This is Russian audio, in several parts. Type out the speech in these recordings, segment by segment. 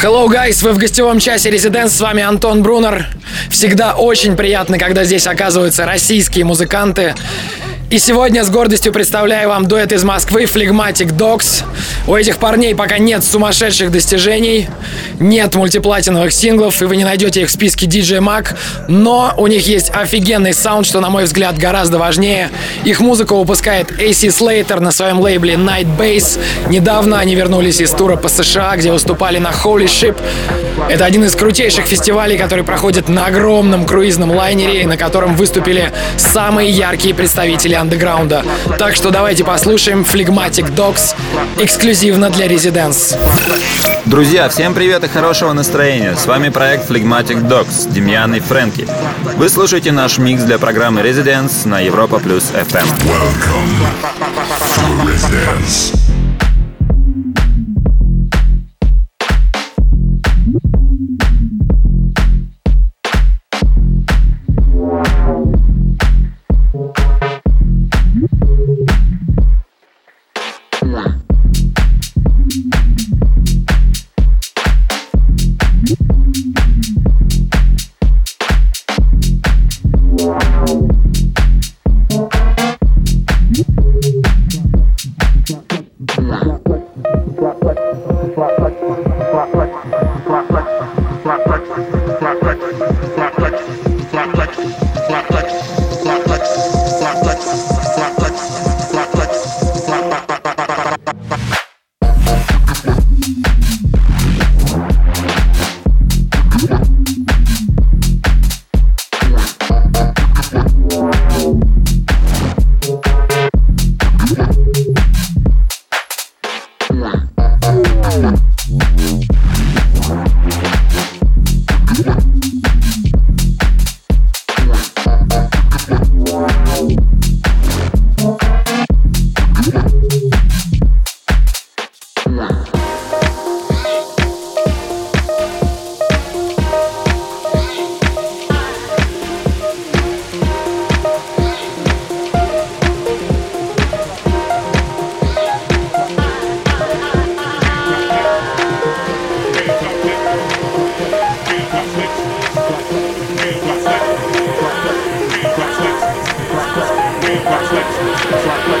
Hello, guys! Вы в гостевом часе Резиденс. С вами Антон Брунер. Всегда очень приятно, когда здесь оказываются российские музыканты. И сегодня с гордостью представляю вам дуэт из Москвы Phlegmatic Dogs. У этих парней пока нет сумасшедших достижений, нет мультиплатиновых синглов, и вы не найдете их в списке DJ Mag, но у них есть офигенный саунд, что, на мой взгляд, гораздо важнее. Их музыку выпускает AC Slater на своем лейбле Night Base. Недавно они вернулись из тура по США, где выступали на Holy Ship. Это один из крутейших фестивалей, который проходит на огромном круизном лайнере, на котором выступили самые яркие представители андеграунда. Так что давайте послушаем Phlegmatic Dogs эксклюзивно для Residence. Друзья, всем привет и хорошего настроения. С вами проект Phlegmatic Dogs, Демьян и Фрэнки. Вы слушаете наш микс для программы Residence на Европа Плюс FM. Welcome to Residence. Flex, flat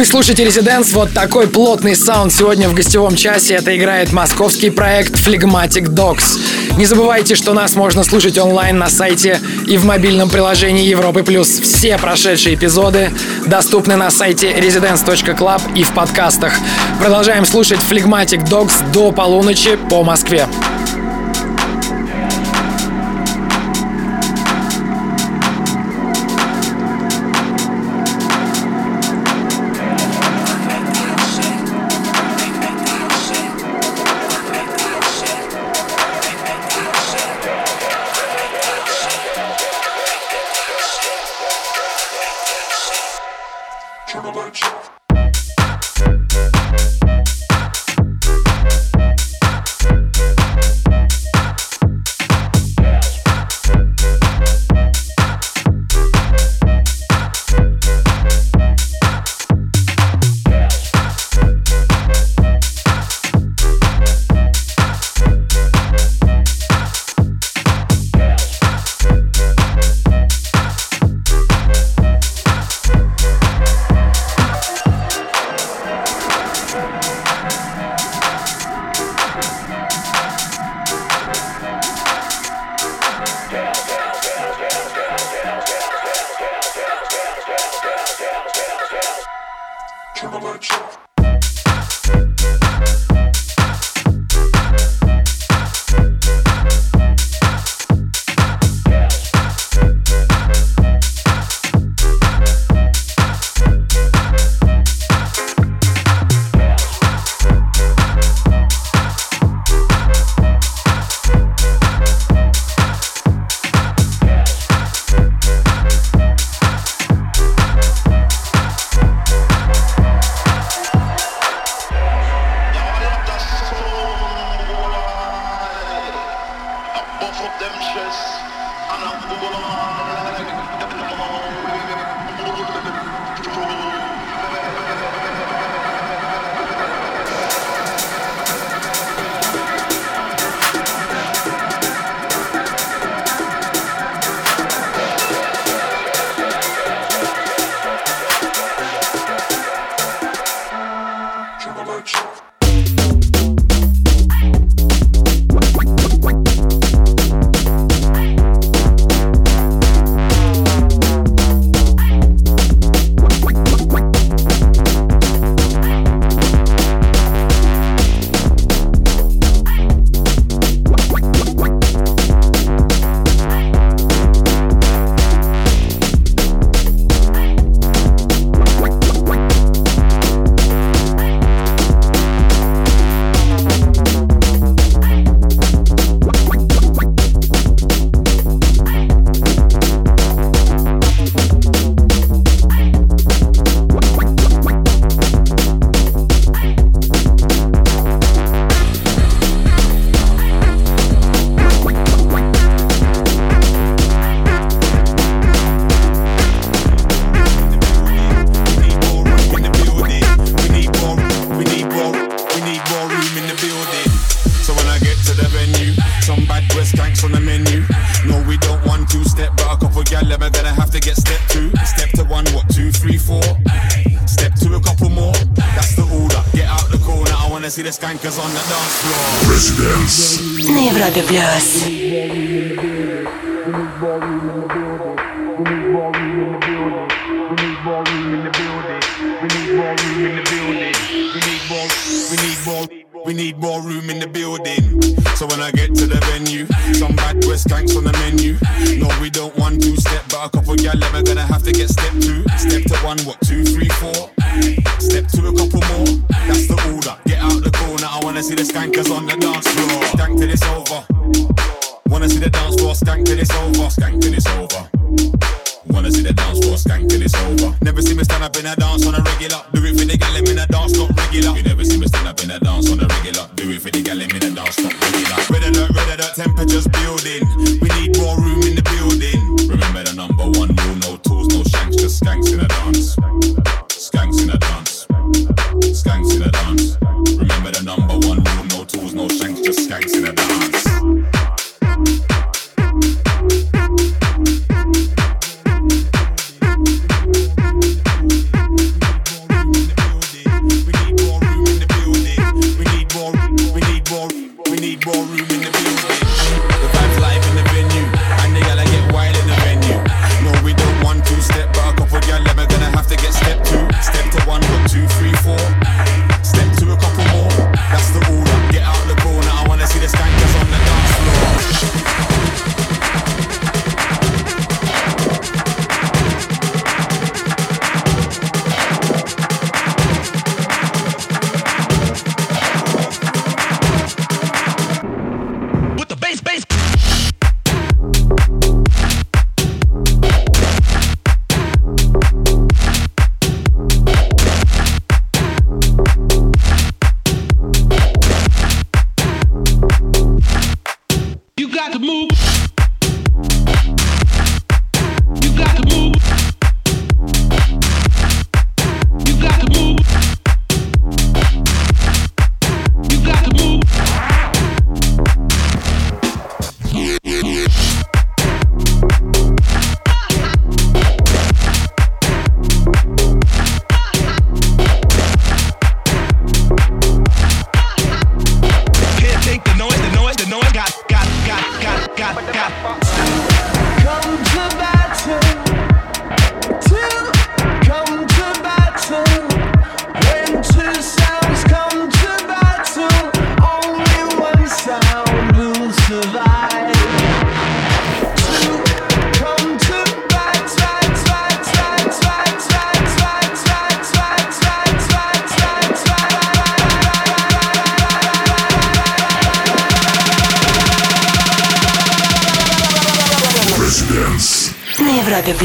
Вы слушаете Резиденс, вот такой плотный саунд сегодня в гостевом часе. Это играет московский проект Phlegmatic Dogs. Не забывайте, что нас можно слушать онлайн на сайте и в мобильном приложении Европы+. плюс. Все прошедшие эпизоды доступны на сайте residence.club и в подкастах. Продолжаем слушать Phlegmatic Dogs до полуночи по Москве. Plus. Это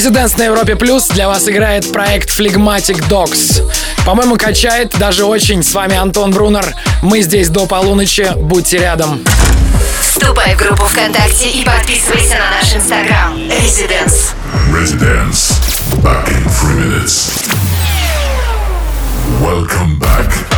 Резиденс на Европе Плюс. Для вас играет проект Phlegmatic Dogs. По-моему, качает даже очень. С вами Антон Брунер. Мы здесь до полуночи. Будьте рядом. Вступай в группу ВКонтакте и подписывайся на наш инстаграм. Residence. Residence. Back in three minutes. Welcome back.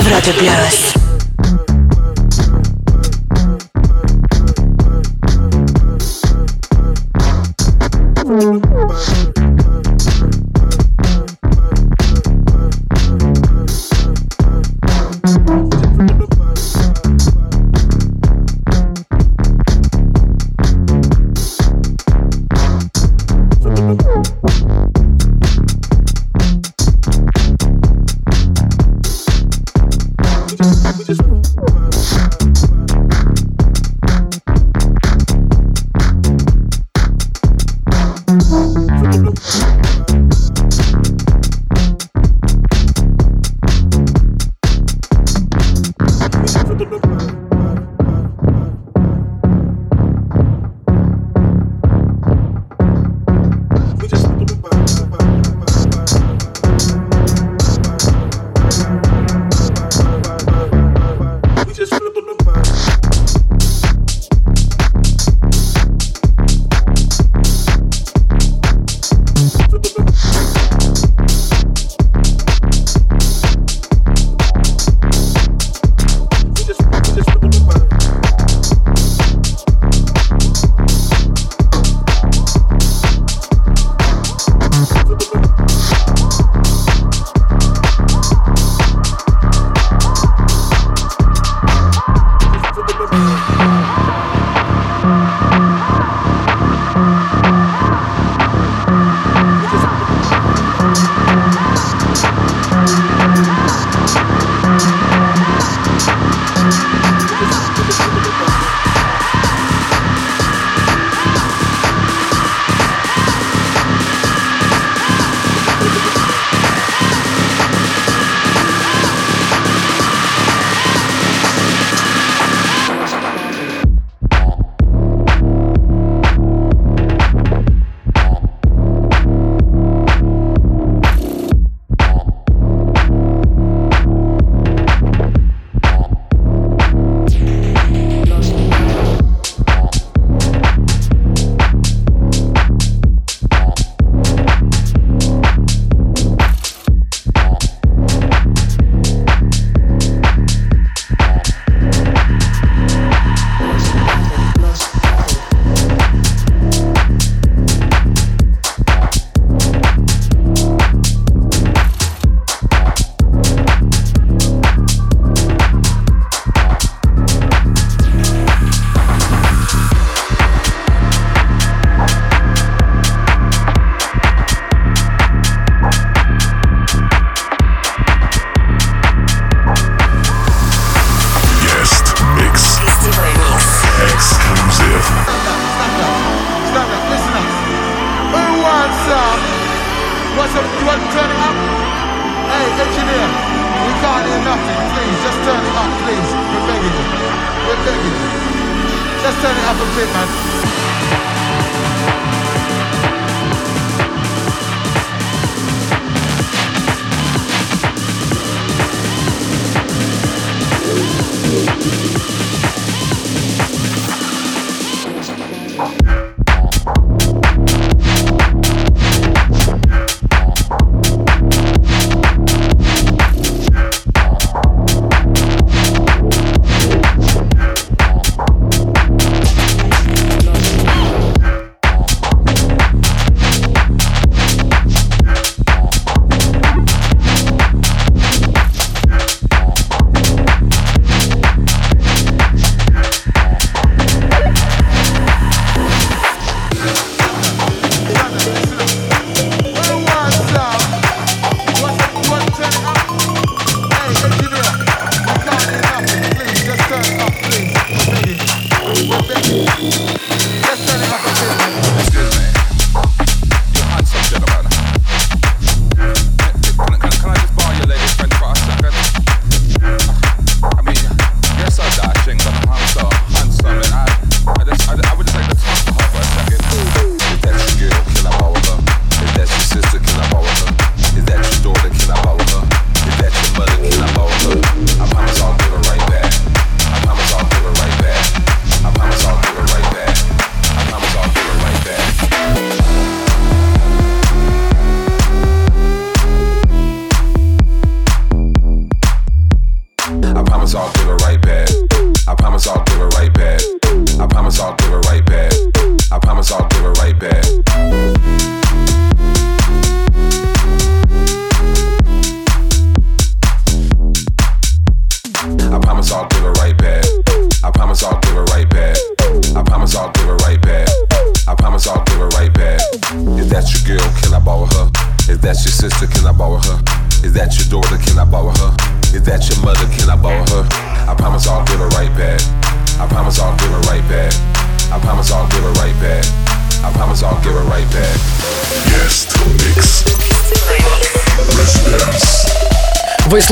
Европе плюс.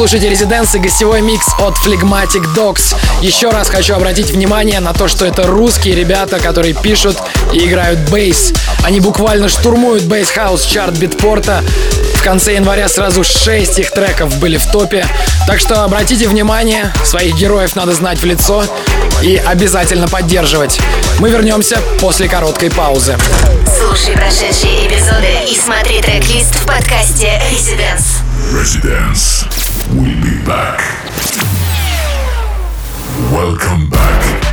Слушаете Residence и гостевой микс от Phlegmatic Dogs. Еще раз хочу обратить внимание на то, что это русские ребята, которые пишут и играют bass. Они буквально штурмуют bass house чарт Beatport а. В конце января сразу 6 их треков были в топе. Так что обратите внимание, своих героев надо знать в лицо и обязательно поддерживать. Мы вернемся после короткой паузы. Слушай прошедшие эпизоды и смотри трек-лист в подкасте Residence. Residence. We'll be back. Welcome back.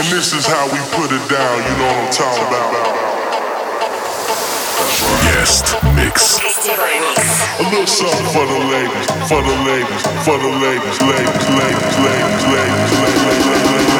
And this is how we put it down, you know what I'm talking about. Guest mix. A little something for the ladies, for the ladies, for the ladies, ladies, ladies, ladies, ladies, ladies, ladies, ladies. ladies.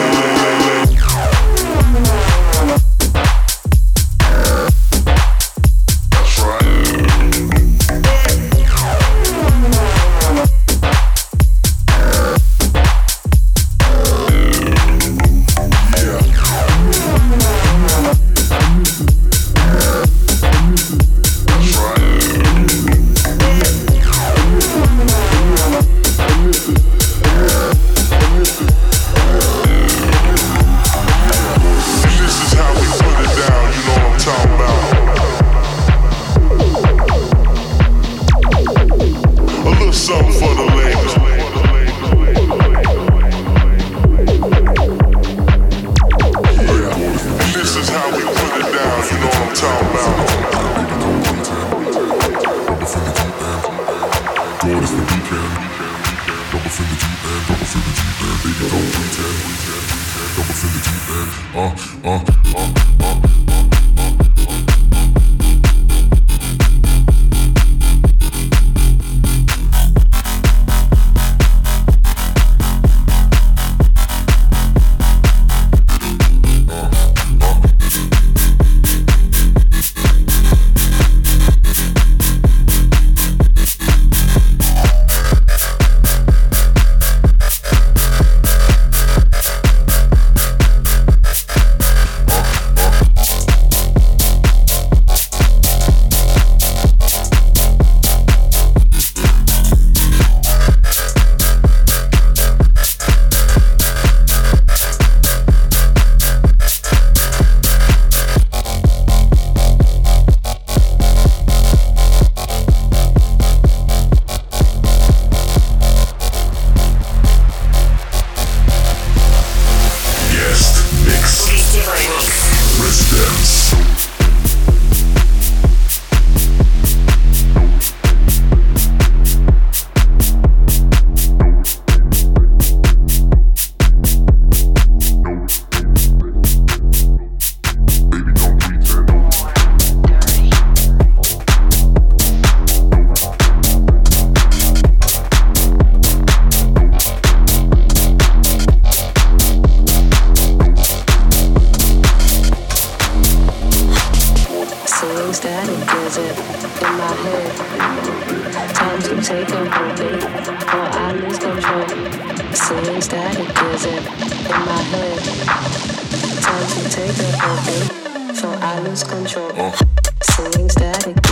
Singing static.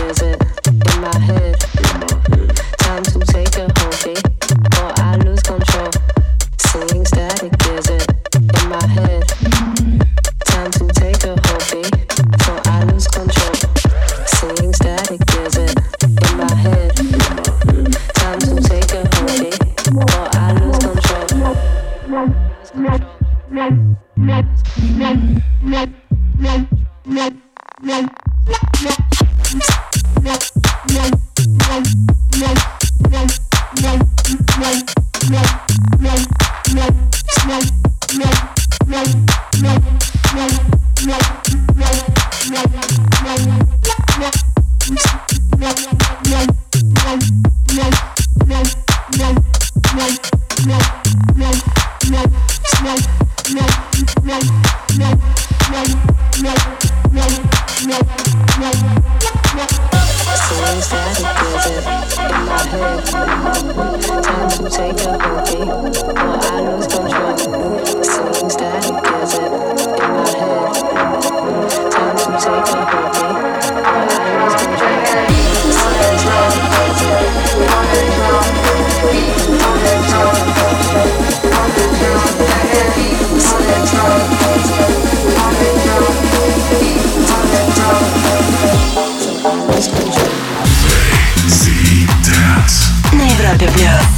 Yeah.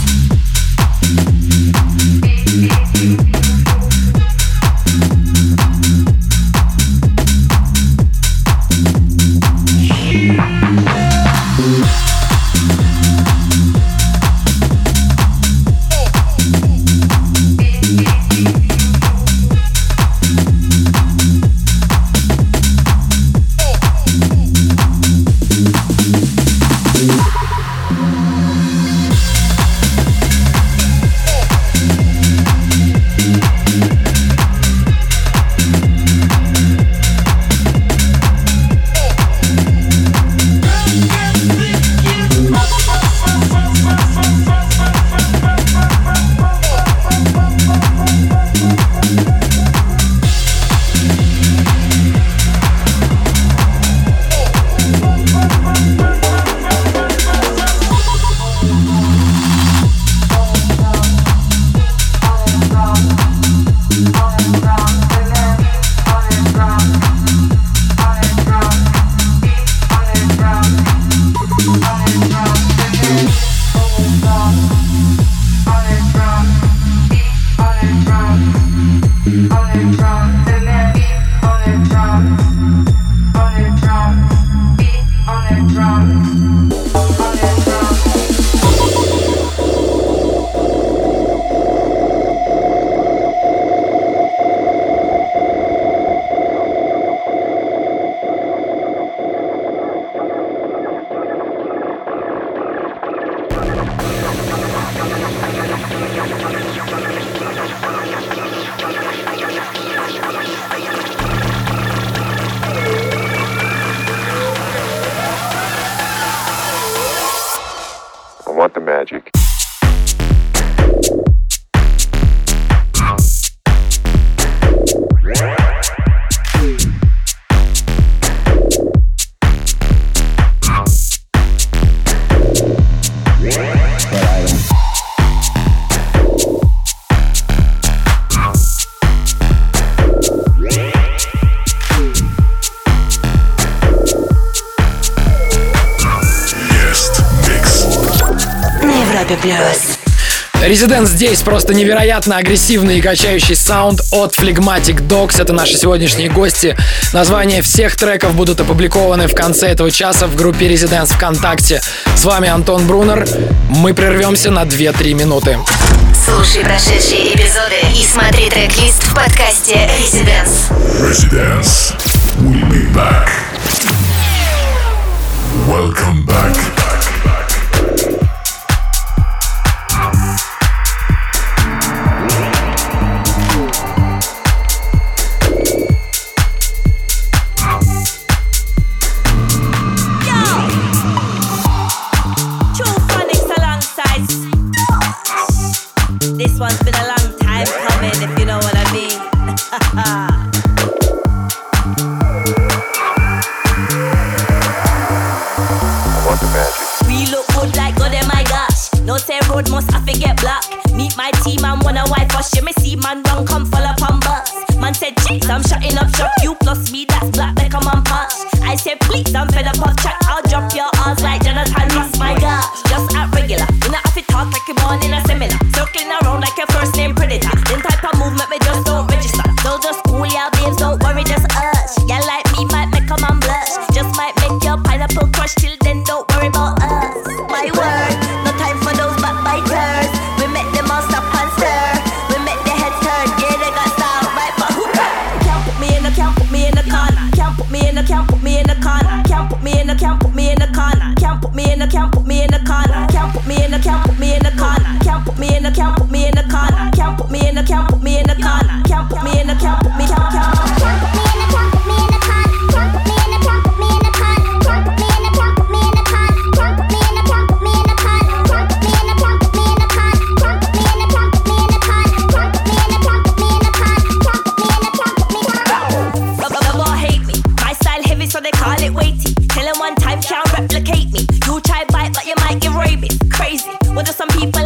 Резидент здесь просто невероятно агрессивный и качающий саунд от Phlegmatic Dogs. Это наши сегодняшние гости. Названия всех треков будут опубликованы в конце этого часа в группе Резиденс ВКонтакте. С вами Антон Брунер. Мы прервемся на 2-3 минуты. Слушай прошедшие эпизоды и смотри трек-лист в подкасте Резиденс. Residence. We'll be back. Welcome back. they call it weighty. Tell him one time, can't replicate me. You try bite, but you might get rabies. Crazy. Well, some people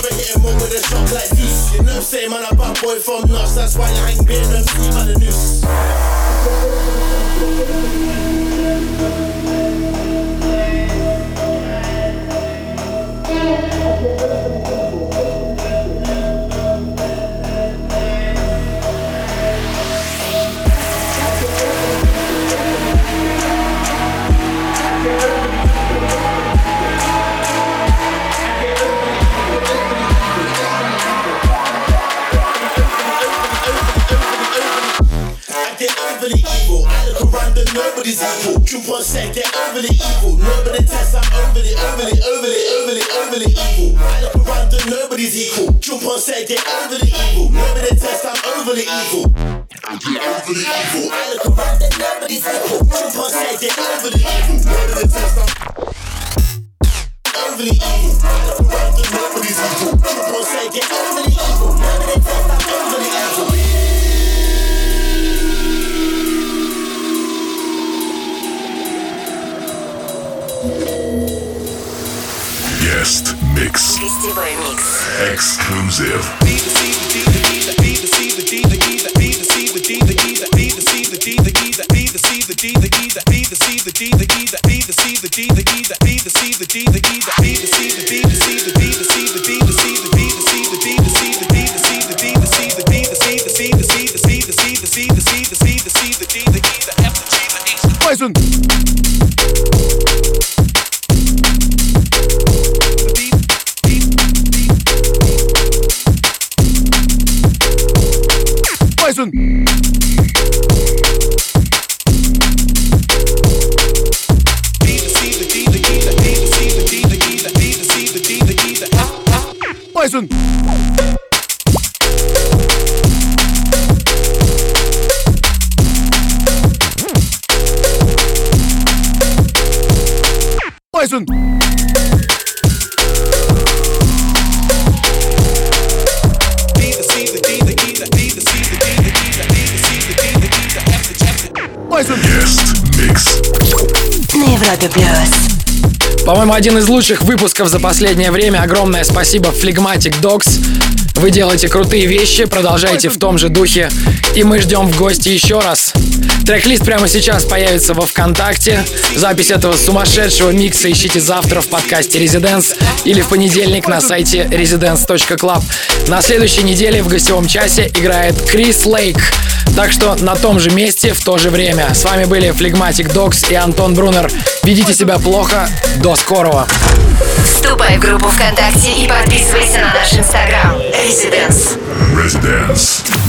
brother hitting up with a shot like this. You know what I'm saying, man? A bad boy from nuts. That's why you ain't being them feet by the noose. Nobody's equal. Jump on set, get overly evil. Nobody test, I'm overly, overly, overly, overly, overly evil. I look around and nobody's equal. Jump on set, get overly evil. Nobody test, I'm overly evil. Evil. I look around and nobody's equal. Jump on get overly evil. Nobody test, I'm overly evil. I look around and nobody's equal. Jump on set, get overly evil. Nobody test, I'm overly evil. Guest mix. Гостевой микс. Exclusive. Poison. Poison. Poison. Poison. Poison. Guest mix. На Европе плюс. По-моему, один из лучших выпусков за последнее время. Огромное спасибо Phlegmatic Dogs. Вы делаете крутые вещи, продолжайте в том же духе. И мы ждем в гости еще раз. Трек-лист прямо сейчас появится во Вконтакте. Запись этого сумасшедшего микса ищите завтра в подкасте Residence или в понедельник на сайте residence.club. На следующей неделе в гостевом часе играет Крис Лейк. Так что на том же месте в то же время. С вами были Phlegmatic Dogs и Антон Брунер. Ведите себя плохо. До скорого. Вступай в группу ВКонтакте и подписывайся на наш инстаграм. Residence. Residence.